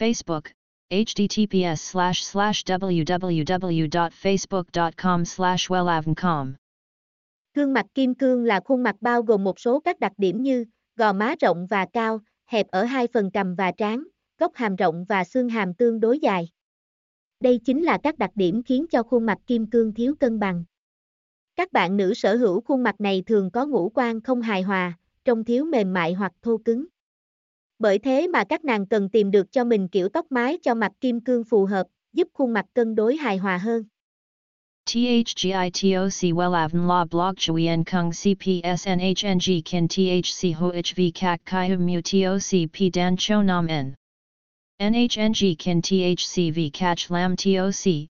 Facebook, https slash slash www.facebook.com slash wellavncom. Gương mặt kim cương là khuôn mặt bao gồm một số các đặc điểm như gò má rộng và cao, hẹp ở hai phần cằm và trán, góc hàm rộng và xương hàm tương đối dài. Đây chính là các đặc điểm khiến cho khuôn mặt kim cương thiếu cân bằng. Các bạn nữ sở hữu khuôn mặt này thường có ngũ quan không hài hòa, trông thiếu mềm mại hoặc thô cứng. Bởi thế mà các nàng cần tìm được cho mình kiểu tóc mái cho mặt kim cương phù hợp, giúp khuôn mặt cân đối hài hòa hơn. THGITOC WELAVN La Blog Chuyen Kung CPSNHNG Kin THC HOHV Kak Kai Mu TOC P Dan Cho Nam N. NHNG Kin THCV CACH Lam TOC,